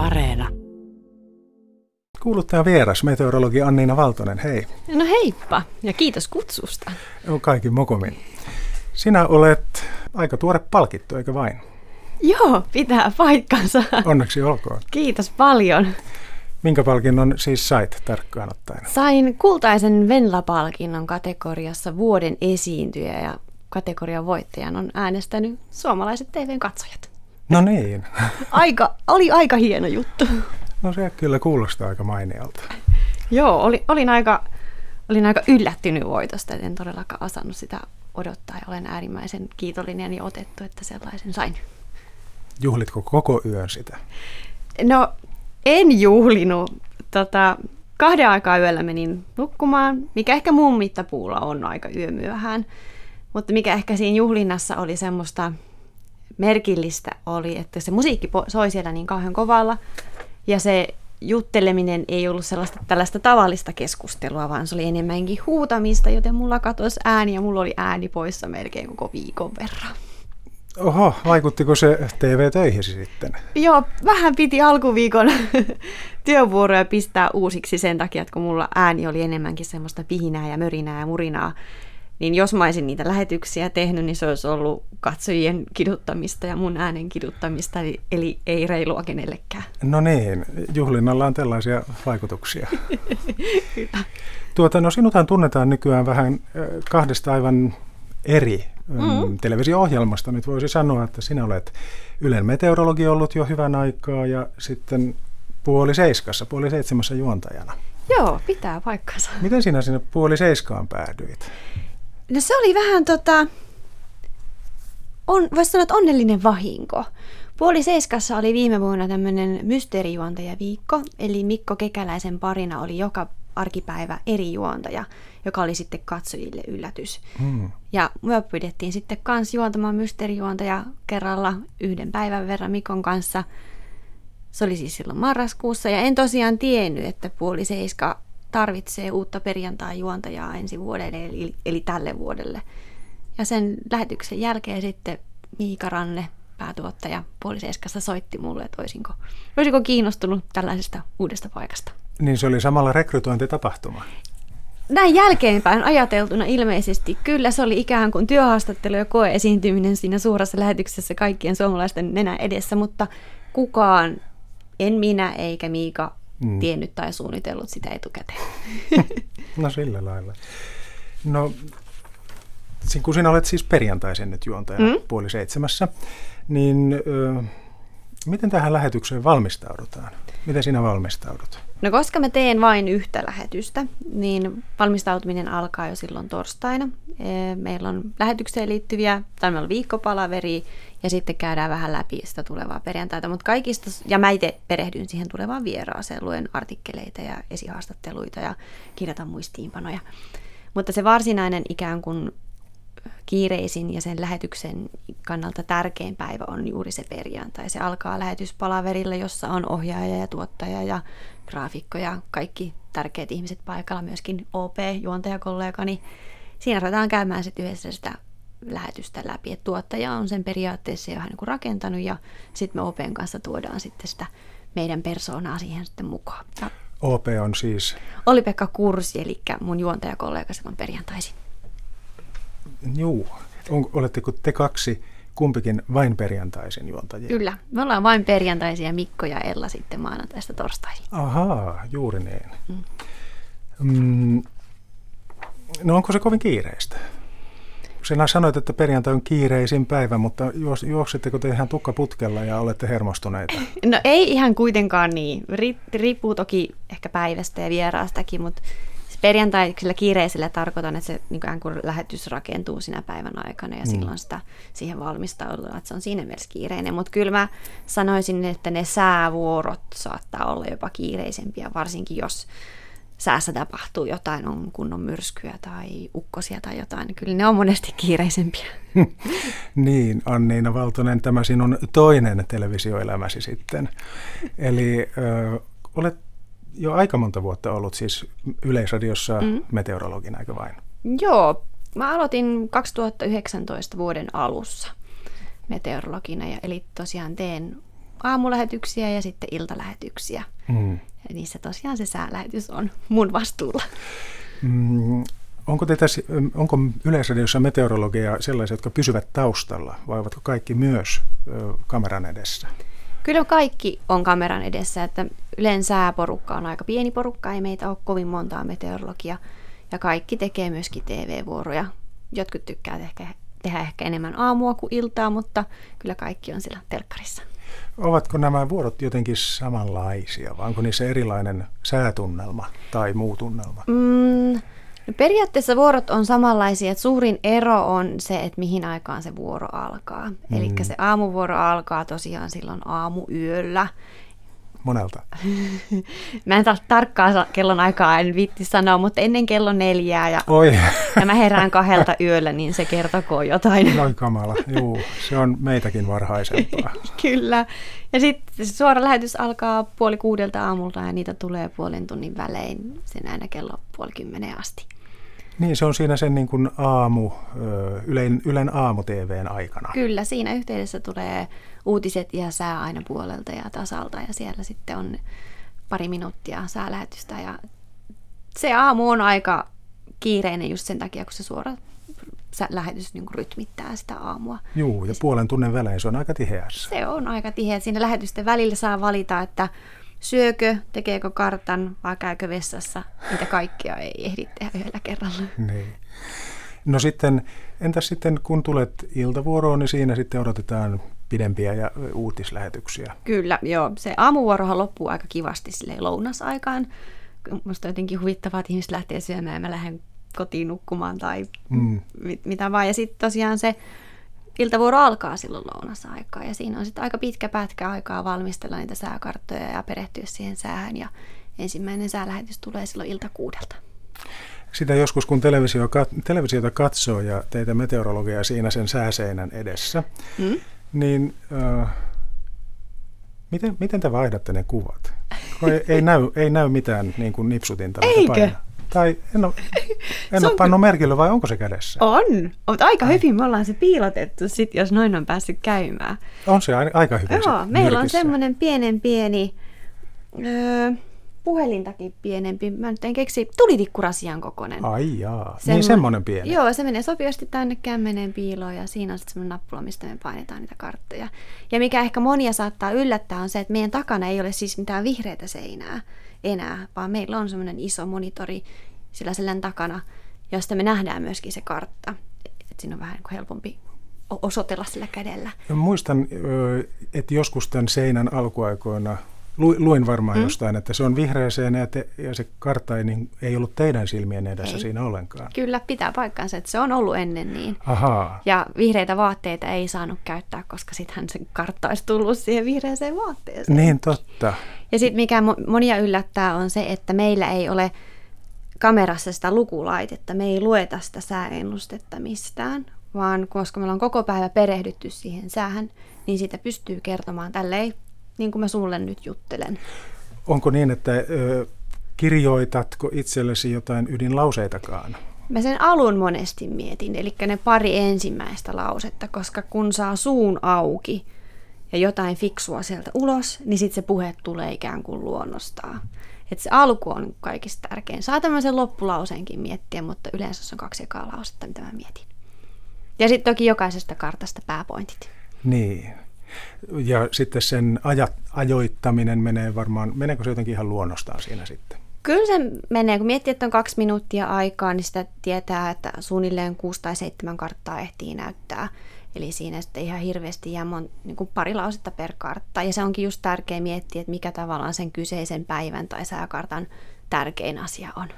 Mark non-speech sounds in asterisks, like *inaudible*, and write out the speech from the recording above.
Areena. Kuuluttaja vieras, meteorologi Anniina Valtonen, hei. No heippa ja kiitos kutsusta. On kaikki mokomin. Sinä olet aika tuore palkittu, eikö vain? Joo, pitää paikkansa. Onneksi olkoon. Kiitos paljon. Minkä palkinnon siis sait tarkkaan ottaen? Sain kultaisen Venla-palkinnon kategoriassa vuoden esiintyjä ja kategorian voittajan on äänestänyt suomalaiset TV-katsojat. No niin. *laughs* Aika, oli aika hieno juttu. No se kyllä kuulostaa aika mainialta. Joo, oli, olin, aika, olin aika yllättynyt voitosta, en todellakaan osannut sitä odottaa ja olen äärimmäisen kiitollinen ja otettu, että sellaisen sain. Juhlitko koko yön sitä? No, en juhlinut. Tota, kahden aikaa yöllä menin nukkumaan, mikä ehkä mun mittapuulla on aika yömyöhään. Mutta mikä ehkä siinä juhlinnassa oli semmoista merkillistä oli, että se musiikki soi siellä niin kauhean kovalla ja se jutteleminen ei ollut sellaista tällaista tavallista keskustelua, vaan se oli enemmänkin huutamista, joten mulla katosi ääni ja mulla oli ääni poissa melkein koko viikon verran. Oho, vaikuttiko se TV-töihisi sitten? Joo, vähän piti alkuviikon *laughs* työvuoroja pistää uusiksi sen takia, että kun mulla ääni oli enemmänkin semmoista pihinää ja mörinää ja murinaa, niin jos mä olisin niitä lähetyksiä tehnyt, niin se olisi ollut katsojien kiduttamista ja mun äänen kiduttamista, eli, eli ei reilua kenellekään. No niin, juhlinnalla on tällaisia vaikutuksia. *laughs* tuota, no sinuthan tunnetaan nykyään vähän kahdesta aivan eri mm. televisio-ohjelmasta. Nyt voisi sanoa, että sinä olet Ylen meteorologi ollut jo hyvän aikaa ja sitten puoli seiskassa, puoli seitsemässä juontajana. Joo, pitää paikkansa. Miten sinä sinne puoli seiskaan päädyit? No se oli vähän tota, on, voisi sanoa, että onnellinen vahinko. Puoli seiskassa oli viime vuonna tämmöinen mysteerijuontajaviikko, eli Mikko Kekäläisen parina oli joka arkipäivä eri juontaja, joka oli sitten katsojille yllätys. Hmm. Ja me pyydettiin sitten kans juontamaan mysteerijuontaja kerralla yhden päivän verran Mikon kanssa. Se oli siis silloin marraskuussa ja en tosiaan tiennyt, että puoli seiska tarvitsee uutta perjantai-juontajaa ensi vuodelle, eli, eli tälle vuodelle. Ja sen lähetyksen jälkeen sitten Miika Ranne, päätuottaja Puoliseiskassa, soitti mulle, että olisinko, olisinko kiinnostunut tällaisesta uudesta paikasta. Niin se oli samalla rekrytointitapahtuma. Näin jälkeenpäin ajateltuna ilmeisesti kyllä se oli ikään kuin työhaastattelu ja koeesiintyminen siinä suuressa lähetyksessä kaikkien suomalaisten nenä edessä, mutta kukaan, en minä eikä Miika, mm. tiennyt tai suunnitellut sitä etukäteen. *laughs* no sillä lailla. No, kun sinä olet siis perjantaisin nyt juontajana mm. puoli seitsemässä, niin ö, miten tähän lähetykseen valmistaudutaan? Miten sinä valmistaudut? No koska mä teen vain yhtä lähetystä, niin valmistautuminen alkaa jo silloin torstaina. Meillä on lähetykseen liittyviä, tai meillä on viikkopalaveri, ja sitten käydään vähän läpi sitä tulevaa perjantaita. Mutta kaikista, ja mä itse perehdyn siihen tulevaan vieraaseen, luen artikkeleita ja esihaastatteluita ja kirjoitan muistiinpanoja. Mutta se varsinainen ikään kuin kiireisin ja sen lähetyksen kannalta tärkein päivä on juuri se perjantai. Se alkaa lähetyspalaverilla, jossa on ohjaaja ja tuottaja ja graafikko ja kaikki tärkeät ihmiset paikalla, myöskin OP, juontajakollegani. Siinä ruvetaan käymään sitten yhdessä sitä lähetystä läpi. Et tuottaja on sen periaatteessa jo vähän niin rakentanut ja sitten me OPn kanssa tuodaan sitten sitä meidän persoonaa siihen sitten mukaan. Ja OP on siis? Oli-Pekka Kursi, eli mun juontajakollega silloin perjantaisin. Joo. On, oletteko te kaksi kumpikin vain perjantaisin juontajia? Kyllä, me ollaan vain perjantaisia Mikko ja Ella sitten maanantaista torstaisin. Ahaa, juuri niin. Mm. Mm, no onko se kovin kiireistä? Sinä sanoit, että perjantai on kiireisin päivä, mutta juoksitteko te ihan tukkaputkella ja olette hermostuneita? No ei ihan kuitenkaan niin. Riippuu toki ehkä päivästä ja vieraastakin, mutta perjantai kyllä kiireisellä tarkoitan, että se niin kuin lähetys rakentuu siinä päivän aikana ja mm. silloin sitä siihen valmistaudutaan, että se on siinä mielessä kiireinen. Mutta kyllä mä sanoisin, että ne säävuorot saattaa olla jopa kiireisempiä, varsinkin jos säässä tapahtuu jotain, on kunnon myrskyä tai ukkosia tai jotain, niin kyllä ne on monesti kiireisempiä. *laughs* niin, Anniina Valtonen, tämä sinun toinen televisioelämäsi sitten. *laughs* Eli ö, olet jo aika monta vuotta ollut siis Yleisradiossa mm. meteorologina, eikö vain? Joo, mä aloitin 2019 vuoden alussa meteorologina, ja eli tosiaan teen aamulähetyksiä ja sitten iltalähetyksiä. Mm. Ja niissä tosiaan se säälähetys on mun vastuulla. Mm, onko, teitä, onko Yleisradiossa meteorologia sellaisia, jotka pysyvät taustalla, vai ovatko kaikki myös ö, kameran edessä? Kyllä kaikki on kameran edessä, että yleensä porukka on aika pieni porukka, ei meitä ole kovin montaa meteorologia, ja kaikki tekee myöskin TV-vuoroja. Jotkut tykkää ehkä, tehdä ehkä enemmän aamua kuin iltaa, mutta kyllä kaikki on siellä telkkarissa. Ovatko nämä vuorot jotenkin samanlaisia, vai onko niissä erilainen säätunnelma tai muu tunnelma? Mm, no periaatteessa vuorot on samanlaisia, että suurin ero on se, että mihin aikaan se vuoro alkaa. Mm. Eli se aamuvuoro alkaa tosiaan silloin aamuyöllä, monelta? *laughs* mä en taas tarkkaa kellon aikaa en viitti sanoa, mutta ennen kello neljää ja, Oi. ja mä herään kahdelta yöllä, niin se kertokoo jotain. *laughs* Noin kamala, juu, se on meitäkin varhaisempaa. *laughs* Kyllä. Ja sitten suora lähetys alkaa puoli kuudelta aamulta ja niitä tulee puolen tunnin välein sen aina kello puoli kymmeneen asti. Niin, se on siinä sen niin kuin aamu, Ylen, Ylen aamu-TVn aikana. Kyllä, siinä yhteydessä tulee uutiset ja sää aina puolelta ja tasalta ja siellä sitten on pari minuuttia säälähetystä ja se aamu on aika kiireinen just sen takia, kun se suora lähetys niin rytmittää sitä aamua. Joo, ja puolen tunnin välein se on aika tiheässä. Se on aika tiheä. Siinä lähetysten välillä saa valita, että syökö, tekeekö kartan vai käykö vessassa. Niitä kaikkia ei ehdi tehdä yhdellä kerralla. Niin. No sitten, entäs sitten kun tulet iltavuoroon, niin siinä sitten odotetaan pidempiä ja uutislähetyksiä. Kyllä, joo. Se aamuvuorohan loppuu aika kivasti sille lounasaikaan. Minusta on jotenkin huvittavaa, että ihmiset lähtee syömään ja mä lähden kotiin nukkumaan tai mm. mit, mitä vaan. Ja sitten tosiaan se iltavuoro alkaa silloin lounasaikaa ja siinä on sitten aika pitkä pätkä aikaa valmistella niitä sääkarttoja ja perehtyä siihen säähän ja ensimmäinen säälähetys tulee silloin ilta kuudelta. Sitä joskus, kun televisio, televisiota katsoo ja teitä meteorologia siinä sen sääseinän edessä, mm? niin äh, miten, miten te vaihdatte ne kuvat? Ei, ei, näy, ei näy mitään niin kuin nipsutinta. Eikö? Painaa. Tai en ole, *laughs* en ole pannut merkille vai onko se kädessä? On, mutta aika hyvin me ollaan se piilotettu sit, jos noin on päässyt käymään. On se aika hyvin Joo, meillä on semmoinen pienen pieni, öö, puhelintakin pienempi, mä nyt en keksi, tulitikkurasian kokoinen. Ai jaa, Semmo- niin semmoinen pieni. Joo, se menee sopivasti tänne kämmeneen piiloon ja siinä on sitten semmoinen nappula, mistä me painetaan niitä karttoja. Ja mikä ehkä monia saattaa yllättää on se, että meidän takana ei ole siis mitään vihreitä seinää enää, vaan meillä on semmoinen iso monitori sillä selän takana, josta me nähdään myöskin se kartta. Et siinä on vähän niin helpompi osoitella sillä kädellä. Muistan, että joskus tämän seinän alkuaikoina luin varmaan mm. jostain, että se on vihreä seinä ja, te, ja se kartta ei, niin, ei ollut teidän silmien edessä ei. siinä ollenkaan. Kyllä, pitää paikkansa, että se on ollut ennen niin. Ahaa. Ja vihreitä vaatteita ei saanut käyttää, koska sittenhän se kartta olisi tullut siihen vihreäseen vaatteeseen. Niin, totta. Ja sitten mikä monia yllättää on se, että meillä ei ole kamerassa sitä lukulaitetta. Me ei lueta sitä sääennustetta mistään, vaan koska me ollaan koko päivä perehdytty siihen säähän, niin sitä pystyy kertomaan tälleen, niin kuin mä sulle nyt juttelen. Onko niin, että ö, kirjoitatko itsellesi jotain ydinlauseitakaan? Mä sen alun monesti mietin, eli ne pari ensimmäistä lausetta, koska kun saa suun auki ja jotain fiksua sieltä ulos, niin sitten se puhe tulee ikään kuin luonnostaan. Että se alku on kaikista tärkein. Saa tämmöisen loppulauseenkin miettiä, mutta yleensä se on kaksi ekaa lausetta, mitä mä mietin. Ja sitten toki jokaisesta kartasta pääpointit. Niin. Ja sitten sen aja, ajoittaminen menee varmaan, meneekö se jotenkin ihan luonnostaan siinä sitten? Kyllä se menee. Kun miettii, että on kaksi minuuttia aikaa, niin sitä tietää, että suunnilleen kuusi tai seitsemän karttaa ehtii näyttää. Eli siinä sitten ihan hirveästi jää mon, niin kuin pari lausetta per kartta. Ja se onkin just tärkeä miettiä, että mikä tavallaan sen kyseisen päivän tai sääkartan tärkein asia on.